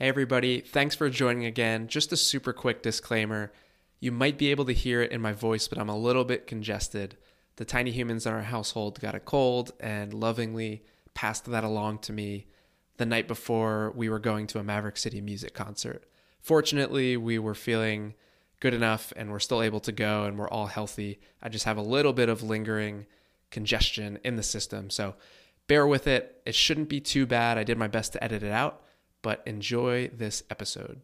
Hey, everybody, thanks for joining again. Just a super quick disclaimer. You might be able to hear it in my voice, but I'm a little bit congested. The tiny humans in our household got a cold and lovingly passed that along to me the night before we were going to a Maverick City music concert. Fortunately, we were feeling good enough and we're still able to go and we're all healthy. I just have a little bit of lingering congestion in the system. So bear with it. It shouldn't be too bad. I did my best to edit it out, but enjoy this episode.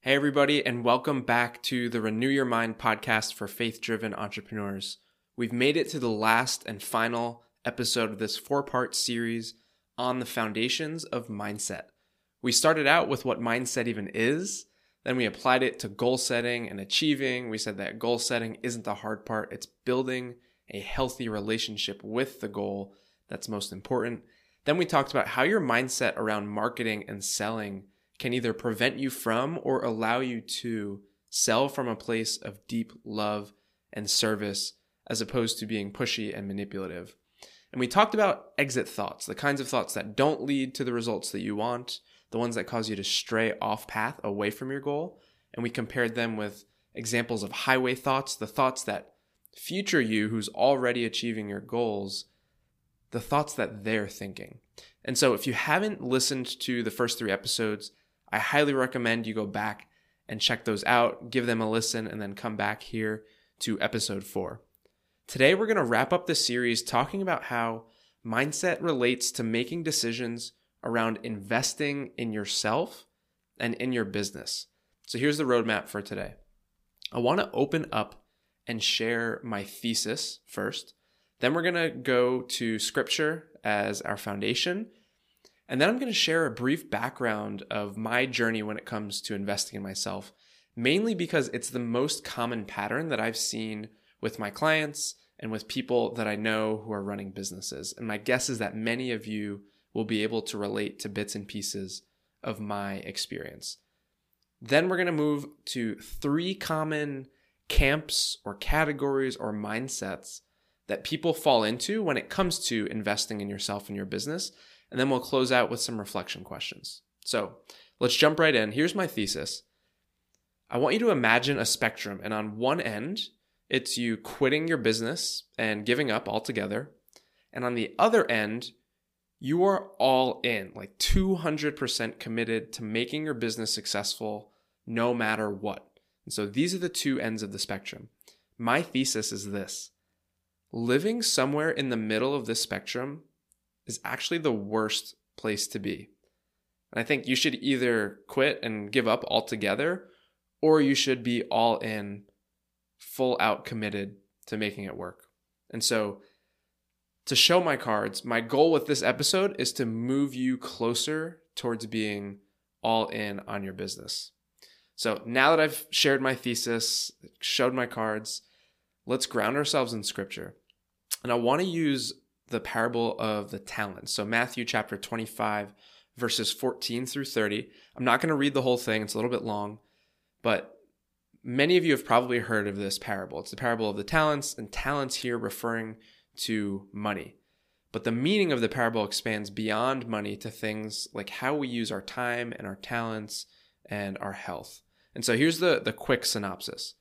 Hey, everybody, and welcome back to the Renew Your Mind podcast for faith driven entrepreneurs. We've made it to the last and final episode of this four part series on the foundations of mindset. We started out with what mindset even is, then we applied it to goal setting and achieving. We said that goal setting isn't the hard part, it's building a healthy relationship with the goal that's most important. Then we talked about how your mindset around marketing and selling can either prevent you from or allow you to sell from a place of deep love and service as opposed to being pushy and manipulative. And we talked about exit thoughts, the kinds of thoughts that don't lead to the results that you want, the ones that cause you to stray off path away from your goal. And we compared them with examples of highway thoughts, the thoughts that future you who's already achieving your goals, the thoughts that they're thinking. And so if you haven't listened to the first three episodes, I highly recommend you go back and check those out, give them a listen, and then come back here to episode four. Today, we're going to wrap up the series talking about how mindset relates to making decisions around investing in yourself and in your business. So, here's the roadmap for today. I want to open up and share my thesis first. Then, we're going to go to scripture as our foundation. And then I'm going to share a brief background of my journey when it comes to investing in myself, mainly because it's the most common pattern that I've seen with my clients and with people that I know who are running businesses. And my guess is that many of you will be able to relate to bits and pieces of my experience. Then we're going to move to three common camps or categories or mindsets that people fall into when it comes to investing in yourself and your business. And then we'll close out with some reflection questions. So let's jump right in. Here's my thesis I want you to imagine a spectrum, and on one end, it's you quitting your business and giving up altogether. And on the other end, you are all in, like 200% committed to making your business successful no matter what. And so these are the two ends of the spectrum. My thesis is this living somewhere in the middle of this spectrum is actually the worst place to be. And I think you should either quit and give up altogether, or you should be all in full out committed to making it work. And so, to show my cards, my goal with this episode is to move you closer towards being all in on your business. So, now that I've shared my thesis, showed my cards, let's ground ourselves in scripture. And I want to use the parable of the talents. So, Matthew chapter 25, verses 14 through 30. I'm not going to read the whole thing, it's a little bit long, but Many of you have probably heard of this parable. It's the parable of the talents, and talents here referring to money. But the meaning of the parable expands beyond money to things like how we use our time and our talents and our health. And so here's the, the quick synopsis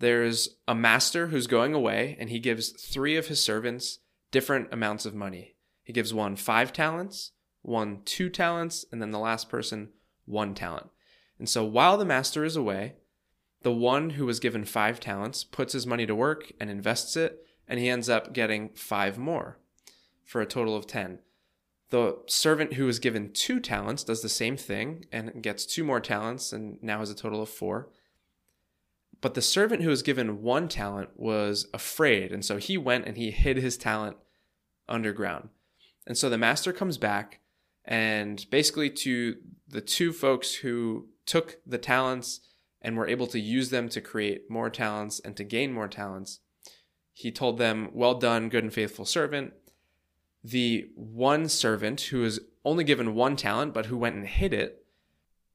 there's a master who's going away, and he gives three of his servants different amounts of money. He gives one five talents, one two talents, and then the last person one talent. And so while the master is away, the one who was given five talents puts his money to work and invests it, and he ends up getting five more for a total of 10. The servant who was given two talents does the same thing and gets two more talents and now has a total of four. But the servant who was given one talent was afraid, and so he went and he hid his talent underground. And so the master comes back and basically to the two folks who took the talents and were able to use them to create more talents and to gain more talents. He told them, Well done, good and faithful servant. The one servant who was only given one talent, but who went and hid it,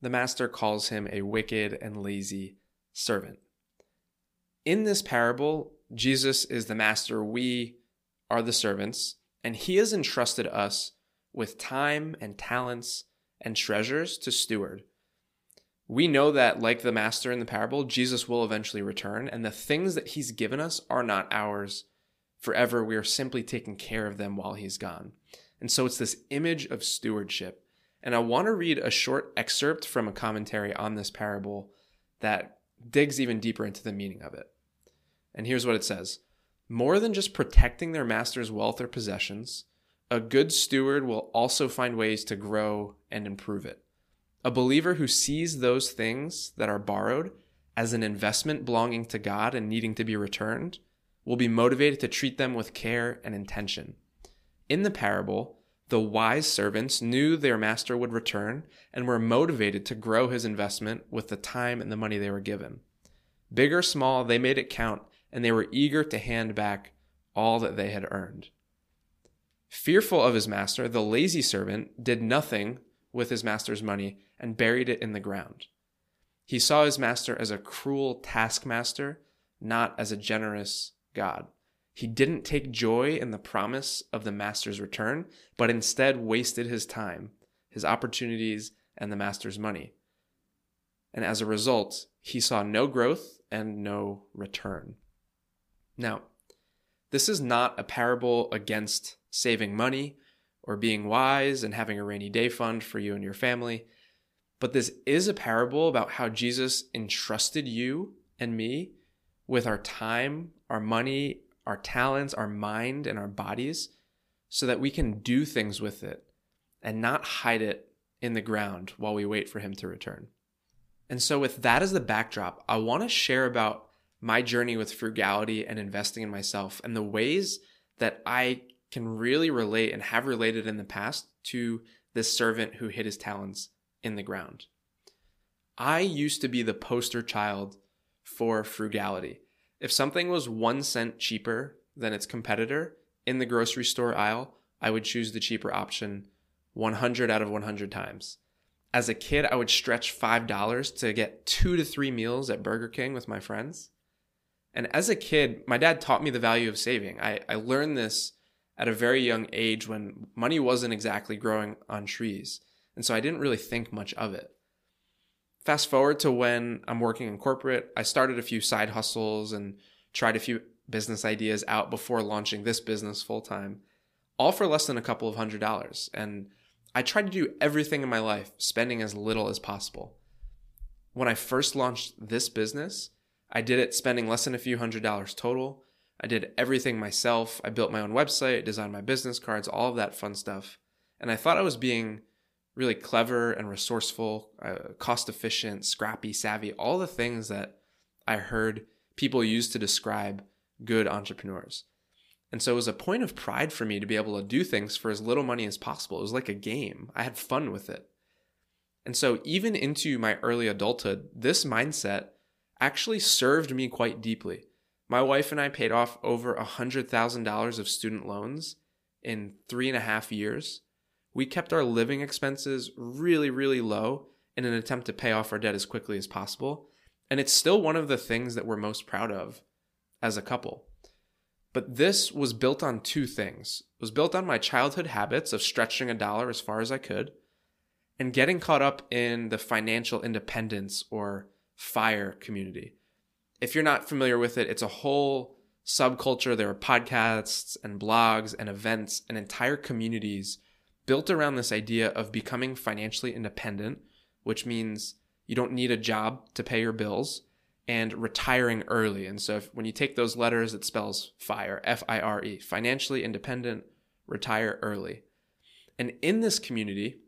the master calls him a wicked and lazy servant. In this parable, Jesus is the master, we are the servants, and he has entrusted us with time and talents and treasures to steward. We know that, like the master in the parable, Jesus will eventually return, and the things that he's given us are not ours forever. We are simply taking care of them while he's gone. And so it's this image of stewardship. And I want to read a short excerpt from a commentary on this parable that digs even deeper into the meaning of it. And here's what it says More than just protecting their master's wealth or possessions, a good steward will also find ways to grow and improve it. A believer who sees those things that are borrowed as an investment belonging to God and needing to be returned will be motivated to treat them with care and intention. In the parable, the wise servants knew their master would return and were motivated to grow his investment with the time and the money they were given. Big or small, they made it count and they were eager to hand back all that they had earned. Fearful of his master, the lazy servant did nothing with his master's money and buried it in the ground. He saw his master as a cruel taskmaster, not as a generous God. He didn't take joy in the promise of the master's return, but instead wasted his time, his opportunities, and the master's money. And as a result, he saw no growth and no return. Now, this is not a parable against saving money or being wise and having a rainy day fund for you and your family. But this is a parable about how Jesus entrusted you and me with our time, our money, our talents, our mind, and our bodies so that we can do things with it and not hide it in the ground while we wait for Him to return. And so, with that as the backdrop, I want to share about my journey with frugality and investing in myself and the ways that I can really relate and have related in the past to this servant who hid his talents in the ground. I used to be the poster child for frugality. If something was one cent cheaper than its competitor in the grocery store aisle, I would choose the cheaper option 100 out of 100 times. As a kid, I would stretch $5 to get two to three meals at Burger King with my friends. And as a kid, my dad taught me the value of saving. I, I learned this at a very young age when money wasn't exactly growing on trees. And so I didn't really think much of it. Fast forward to when I'm working in corporate, I started a few side hustles and tried a few business ideas out before launching this business full time, all for less than a couple of hundred dollars. And I tried to do everything in my life, spending as little as possible. When I first launched this business, I did it spending less than a few hundred dollars total. I did everything myself. I built my own website, designed my business cards, all of that fun stuff. And I thought I was being really clever and resourceful, uh, cost efficient, scrappy, savvy, all the things that I heard people use to describe good entrepreneurs. And so it was a point of pride for me to be able to do things for as little money as possible. It was like a game. I had fun with it. And so even into my early adulthood, this mindset actually served me quite deeply. My wife and I paid off over $100,000 of student loans in three and a half years. We kept our living expenses really, really low in an attempt to pay off our debt as quickly as possible. And it's still one of the things that we're most proud of as a couple. But this was built on two things. It was built on my childhood habits of stretching a dollar as far as I could and getting caught up in the financial independence or FIRE community. If you're not familiar with it, it's a whole subculture. There are podcasts and blogs and events and entire communities built around this idea of becoming financially independent, which means you don't need a job to pay your bills and retiring early. And so if, when you take those letters, it spells FIRE, F I R E, financially independent, retire early. And in this community,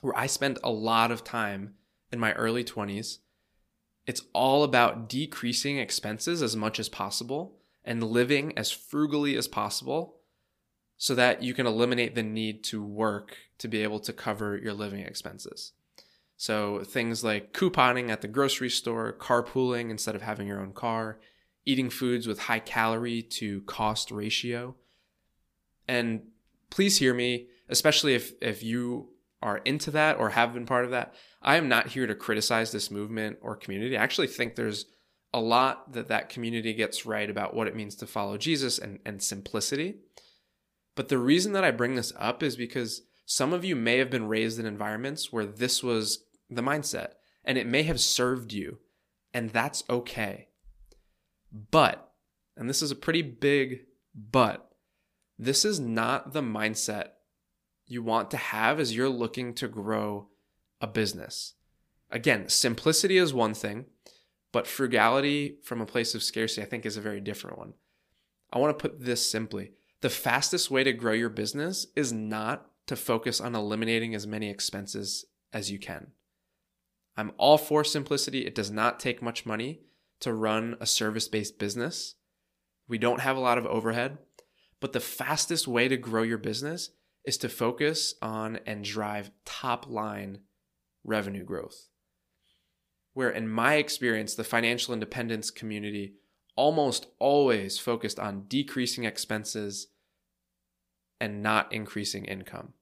where I spent a lot of time in my early 20s, it's all about decreasing expenses as much as possible and living as frugally as possible so that you can eliminate the need to work to be able to cover your living expenses. So things like couponing at the grocery store, carpooling instead of having your own car, eating foods with high calorie to cost ratio. And please hear me, especially if, if you are into that or have been part of that. I am not here to criticize this movement or community. I actually think there's a lot that that community gets right about what it means to follow Jesus and, and simplicity. But the reason that I bring this up is because some of you may have been raised in environments where this was the mindset and it may have served you, and that's okay. But, and this is a pretty big but, this is not the mindset you want to have as you're looking to grow a business. Again, simplicity is one thing, but frugality from a place of scarcity, I think, is a very different one. I want to put this simply the fastest way to grow your business is not to focus on eliminating as many expenses as you can. I'm all for simplicity. It does not take much money to run a service based business. We don't have a lot of overhead, but the fastest way to grow your business is to focus on and drive top line revenue growth where in my experience, the financial independence community almost always focused on decreasing expenses and not increasing income.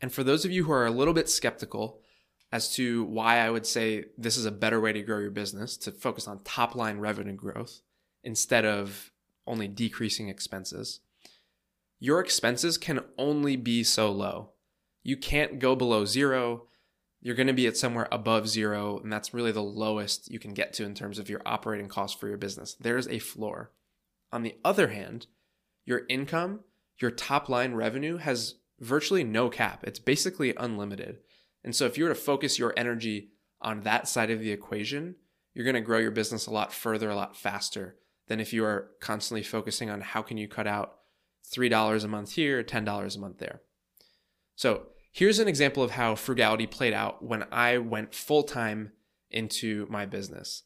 And for those of you who are a little bit skeptical as to why I would say this is a better way to grow your business, to focus on top line revenue growth instead of only decreasing expenses, your expenses can only be so low. You can't go below zero you're going to be at somewhere above zero, and that's really the lowest you can get to in terms of your operating cost for your business. There's a floor. On the other hand, your income, your top line revenue has virtually no cap. It's basically unlimited. And so if you were to focus your energy on that side of the equation, you're going to grow your business a lot further, a lot faster than if you are constantly focusing on how can you cut out $3 a month here, $10 a month there. So Here's an example of how frugality played out when I went full time into my business.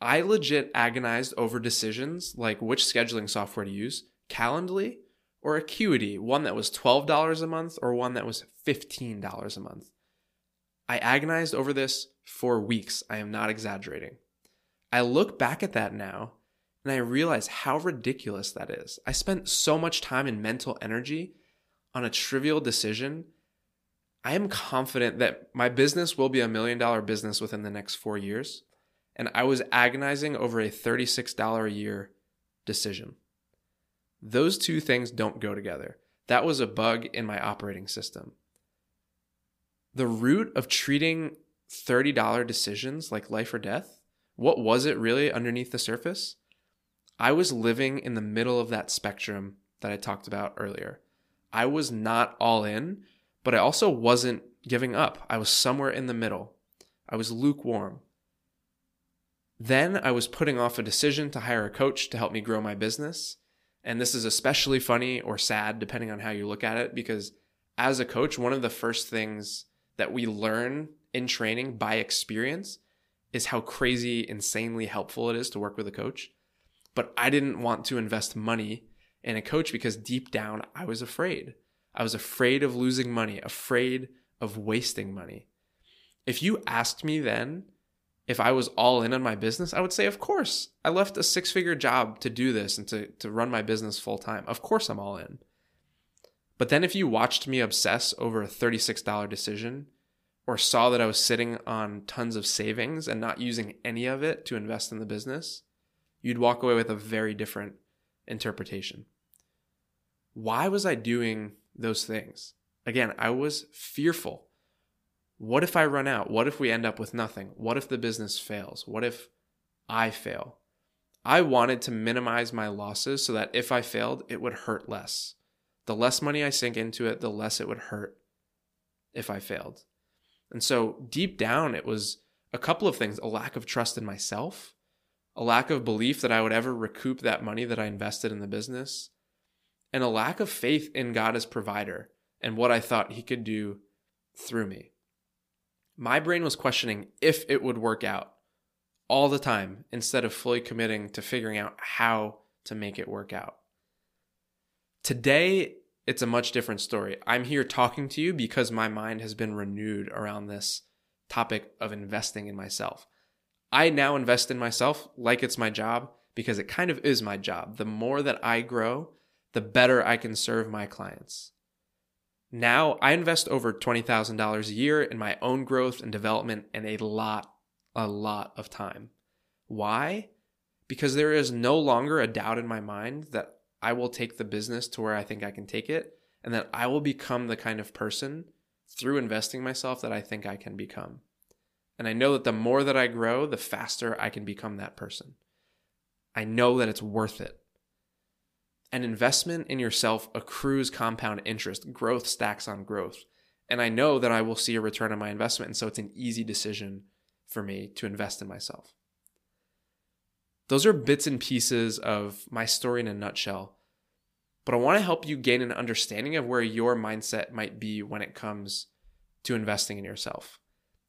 I legit agonized over decisions like which scheduling software to use, Calendly or Acuity, one that was $12 a month or one that was $15 a month. I agonized over this for weeks. I am not exaggerating. I look back at that now and I realize how ridiculous that is. I spent so much time and mental energy on a trivial decision I am confident that my business will be a million dollar business within the next four years. And I was agonizing over a $36 a year decision. Those two things don't go together. That was a bug in my operating system. The root of treating $30 decisions like life or death, what was it really underneath the surface? I was living in the middle of that spectrum that I talked about earlier. I was not all in but I also wasn't giving up. I was somewhere in the middle. I was lukewarm. Then I was putting off a decision to hire a coach to help me grow my business. And this is especially funny or sad, depending on how you look at it, because as a coach, one of the first things that we learn in training by experience is how crazy, insanely helpful it is to work with a coach. But I didn't want to invest money in a coach because deep down I was afraid. I was afraid of losing money, afraid of wasting money. If you asked me then if I was all in on my business, I would say, of course. I left a six figure job to do this and to, to run my business full time. Of course, I'm all in. But then if you watched me obsess over a $36 decision or saw that I was sitting on tons of savings and not using any of it to invest in the business, you'd walk away with a very different interpretation. Why was I doing those things. Again, I was fearful. What if I run out? What if we end up with nothing? What if the business fails? What if I fail? I wanted to minimize my losses so that if I failed, it would hurt less. The less money I sink into it, the less it would hurt if I failed. And so deep down, it was a couple of things a lack of trust in myself, a lack of belief that I would ever recoup that money that I invested in the business, and a lack of faith in God as provider and what I thought He could do through me. My brain was questioning if it would work out all the time instead of fully committing to figuring out how to make it work out. Today, it's a much different story. I'm here talking to you because my mind has been renewed around this topic of investing in myself. I now invest in myself like it's my job because it kind of is my job. The more that I grow, the better I can serve my clients. Now I invest over $20,000 a year in my own growth and development and a lot, a lot of time. Why? because there is no longer a doubt in my mind that I will take the business to where I think I can take it and that I will become the kind of person through investing myself that I think I can become. And I know that the more that I grow, the faster I can become that person. I know that it's worth it. An investment in yourself accrues compound interest, growth stacks on growth. And I know that I will see a return on my investment. And so it's an easy decision for me to invest in myself. Those are bits and pieces of my story in a nutshell. But I want to help you gain an understanding of where your mindset might be when it comes to investing in yourself.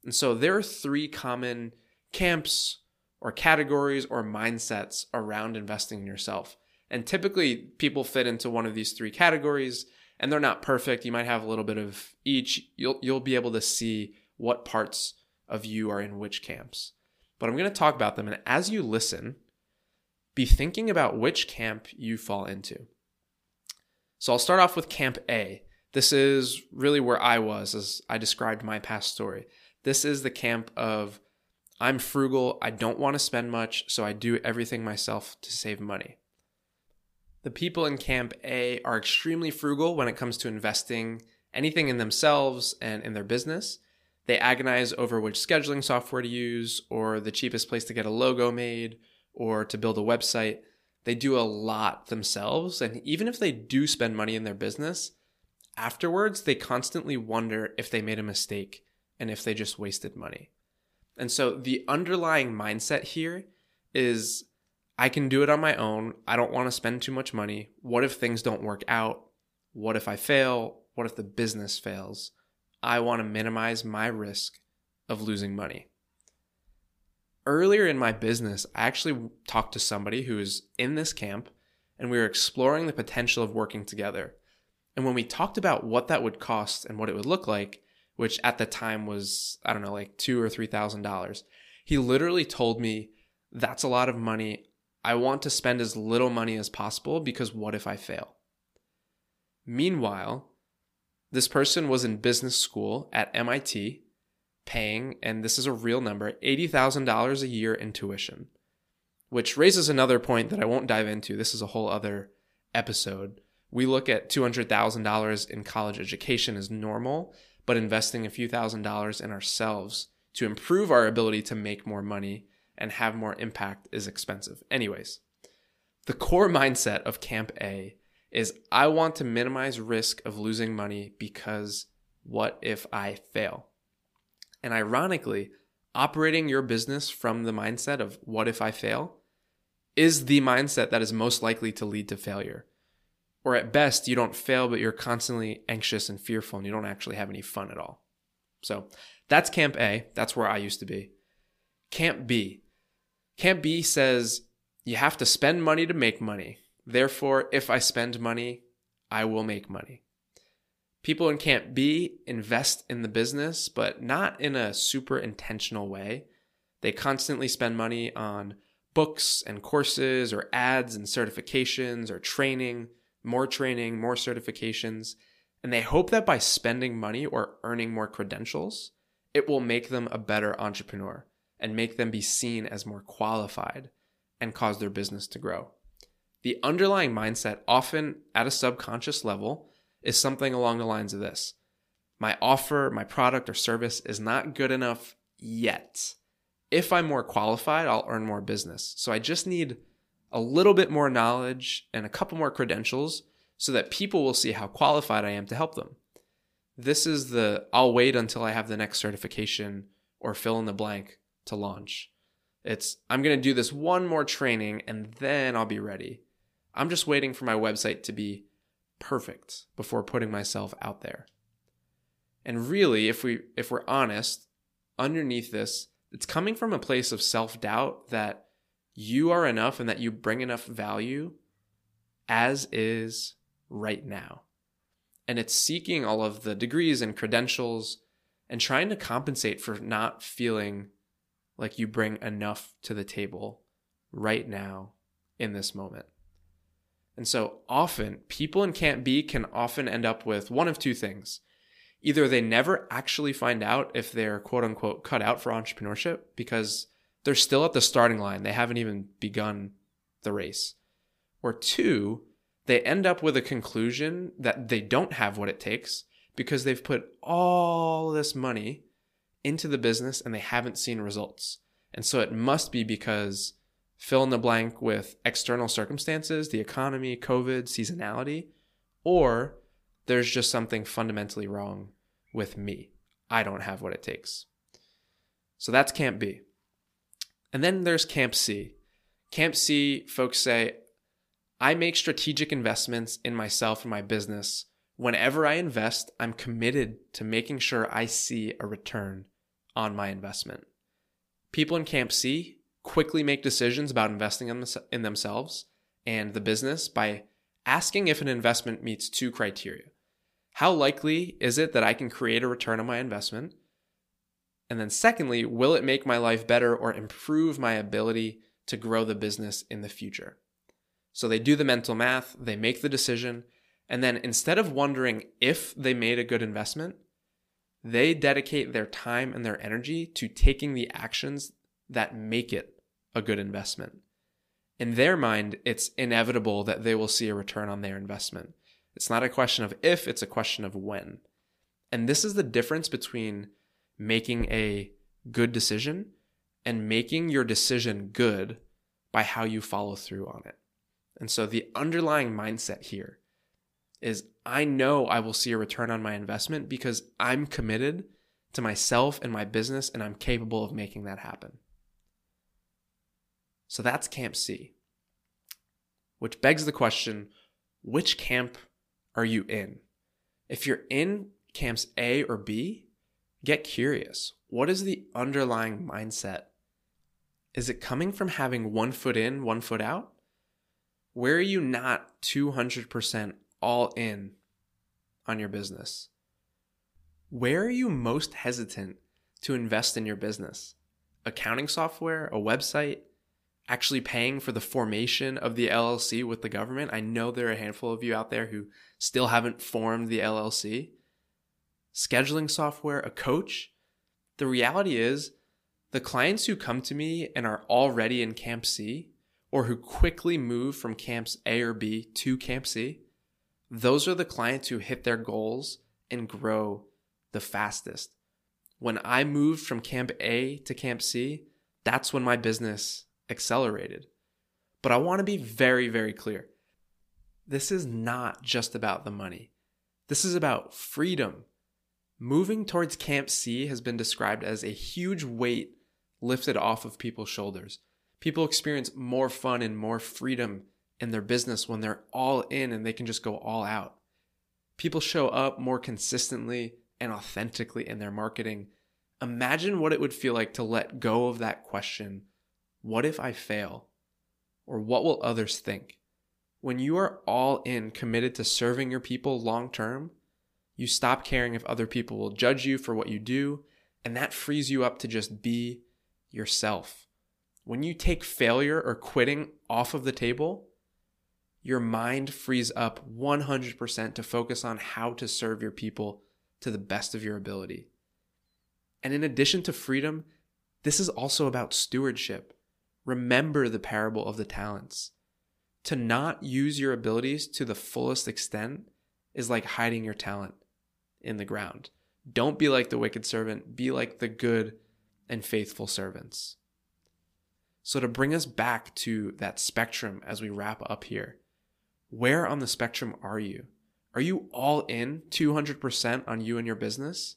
And so there are three common camps or categories or mindsets around investing in yourself. And typically people fit into one of these three categories and they're not perfect. You might have a little bit of each. You'll you'll be able to see what parts of you are in which camps. But I'm going to talk about them and as you listen, be thinking about which camp you fall into. So I'll start off with Camp A. This is really where I was as I described my past story. This is the camp of I'm frugal, I don't want to spend much, so I do everything myself to save money. The people in Camp A are extremely frugal when it comes to investing anything in themselves and in their business. They agonize over which scheduling software to use or the cheapest place to get a logo made or to build a website. They do a lot themselves. And even if they do spend money in their business, afterwards, they constantly wonder if they made a mistake and if they just wasted money. And so the underlying mindset here is I can do it on my own. I don't want to spend too much money. What if things don't work out? What if I fail? What if the business fails? I want to minimize my risk of losing money earlier in my business, I actually talked to somebody who is in this camp and we were exploring the potential of working together. And when we talked about what that would cost and what it would look like, which at the time was, I don't know, like two or three thousand dollars, he literally told me, That's a lot of money. I want to spend as little money as possible because what if I fail? Meanwhile, this person was in business school at MIT paying, and this is a real number, $80,000 a year in tuition, which raises another point that I won't dive into. This is a whole other episode. We look at $200,000 in college education as normal, but investing a few thousand dollars in ourselves to improve our ability to make more money and have more impact is expensive. Anyways, the core mindset of Camp A is I want to minimize risk of losing money because what if I fail? And ironically, operating your business from the mindset of what if I fail is the mindset that is most likely to lead to failure. Or at best, you don't fail, but you're constantly anxious and fearful and you don't actually have any fun at all. So that's Camp A. That's where I used to be. Camp B. Camp B says you have to spend money to make money. Therefore, if I spend money, I will make money. People in Camp B invest in the business, but not in a super intentional way. They constantly spend money on books and courses or ads and certifications or training, more training, more certifications. And they hope that by spending money or earning more credentials, it will make them a better entrepreneur and make them be seen as more qualified and cause their business to grow. The underlying mindset, often at a subconscious level, is something along the lines of this My offer, my product or service is not good enough yet. If I'm more qualified, I'll earn more business. So I just need a little bit more knowledge and a couple more credentials so that people will see how qualified I am to help them. This is the I'll wait until I have the next certification or fill in the blank to launch. It's I'm going to do this one more training and then I'll be ready. I'm just waiting for my website to be perfect before putting myself out there. And really, if we if we're honest, underneath this, it's coming from a place of self-doubt that you are enough and that you bring enough value as is right now. And it's seeking all of the degrees and credentials and trying to compensate for not feeling like you bring enough to the table right now in this moment. And so often, people in Camp B can often end up with one of two things. Either they never actually find out if they're quote unquote cut out for entrepreneurship because they're still at the starting line. They haven't even begun the race. Or two, they end up with a conclusion that they don't have what it takes because they've put all this money into the business and they haven't seen results. And so it must be because fill in the blank with external circumstances, the economy, COVID, seasonality, or there's just something fundamentally wrong with me. I don't have what it takes. So that's Camp B. And then there's Camp C. Camp C, folks say, I make strategic investments in myself and my business. Whenever I invest, I'm committed to making sure I see a return on my investment. People in Camp C quickly make decisions about investing in themselves and the business by asking if an investment meets two criteria. How likely is it that I can create a return on my investment? And then, secondly, will it make my life better or improve my ability to grow the business in the future? So they do the mental math, they make the decision, and then instead of wondering if they made a good investment, they dedicate their time and their energy to taking the actions that make it a good investment. In their mind, it's inevitable that they will see a return on their investment. It's not a question of if, it's a question of when. And this is the difference between making a good decision and making your decision good by how you follow through on it. And so the underlying mindset here is I know I will see a return on my investment because I'm committed to myself and my business and I'm capable of making that happen. So that's Camp C. Which begs the question which camp are you in? If you're in camps A or B, get curious. What is the underlying mindset? Is it coming from having one foot in, one foot out? Where are you not 200% all in on your business? Where are you most hesitant to invest in your business? Accounting software, a website, actually paying for the formation of the LLC with the government. I know there are a handful of you out there who still haven't formed the LLC. Scheduling software, a coach. The reality is, the clients who come to me and are already in Camp C or who quickly move from camps A or B to Camp C, those are the clients who hit their goals and grow the fastest. When I moved from Camp A to Camp C, that's when my business accelerated. But I want to be very, very clear. This is not just about the money. This is about freedom. Moving towards Camp C has been described as a huge weight lifted off of people's shoulders. People experience more fun and more freedom in their business when they're all in and they can just go all out. People show up more consistently and authentically in their marketing. Imagine what it would feel like to let go of that question what if I fail? Or what will others think? When you are all in committed to serving your people long term, you stop caring if other people will judge you for what you do, and that frees you up to just be yourself. When you take failure or quitting off of the table, your mind frees up 100% to focus on how to serve your people to the best of your ability. And in addition to freedom, this is also about stewardship. Remember the parable of the talents. To not use your abilities to the fullest extent is like hiding your talent in the ground. Don't be like the wicked servant, be like the good and faithful servants. So, to bring us back to that spectrum as we wrap up here, where on the spectrum are you? Are you all in 200% on you and your business?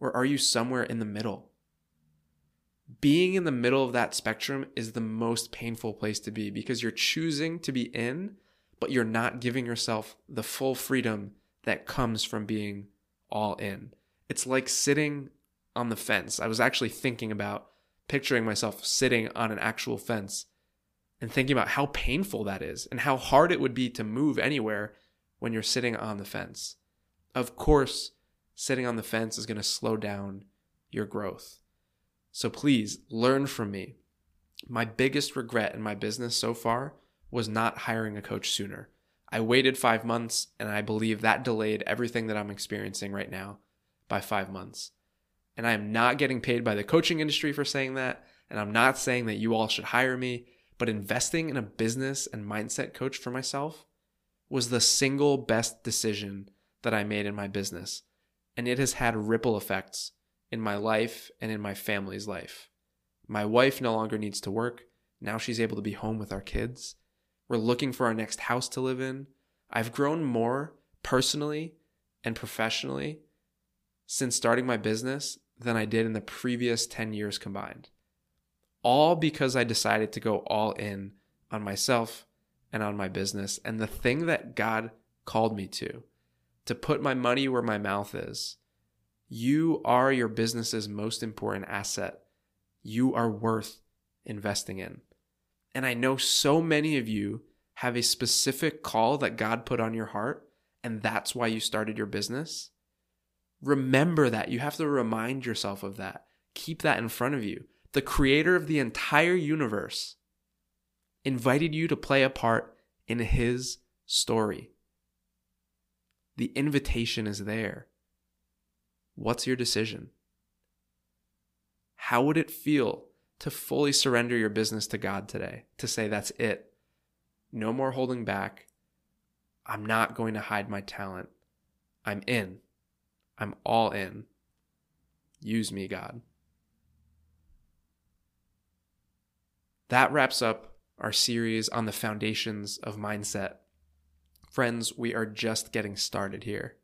Or are you somewhere in the middle? being in the middle of that spectrum is the most painful place to be because you're choosing to be in, but you're not giving yourself the full freedom that comes from being all in. It's like sitting on the fence. I was actually thinking about picturing myself sitting on an actual fence and thinking about how painful that is and how hard it would be to move anywhere when you're sitting on the fence. Of course, sitting on the fence is going to slow down your growth. So please learn from me. My biggest regret in my business so far was not hiring a coach sooner. I waited five months, and I believe that delayed everything that I'm experiencing right now by five months. And I am not getting paid by the coaching industry for saying that. And I'm not saying that you all should hire me, but investing in a business and mindset coach for myself was the single best decision that I made in my business. And it has had ripple effects in my life and in my family's life. My wife no longer needs to work. Now she's able to be home with our kids. We're looking for our next house to live in. I've grown more personally and professionally since starting my business than I did in the previous 10 years combined. All because I decided to go all in on myself and on my business and the thing that God called me to, to put my money where my mouth is. You are your business's most important asset. You are worth investing in. And I know so many of you have a specific call that God put on your heart, and that's why you started your business. Remember that. You have to remind yourself of that. Keep that in front of you. The creator of the entire universe invited you to play a part in his story. The invitation is there. What's your decision? How would it feel to fully surrender your business to God today? To say, that's it. No more holding back. I'm not going to hide my talent. I'm in. I'm all in. Use me, God. That wraps up our series on the foundations of mindset. Friends, we are just getting started here.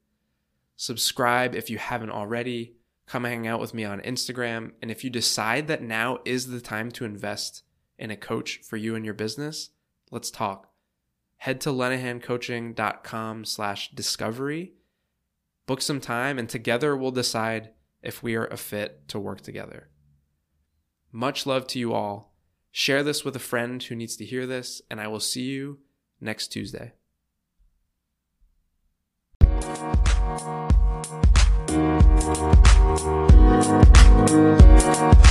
Subscribe if you haven't already. Come hang out with me on Instagram. And if you decide that now is the time to invest in a coach for you and your business, let's talk. Head to lenahancoaching.com slash discovery, book some time, and together we'll decide if we are a fit to work together. Much love to you all. Share this with a friend who needs to hear this, and I will see you next Tuesday. Thank you. Música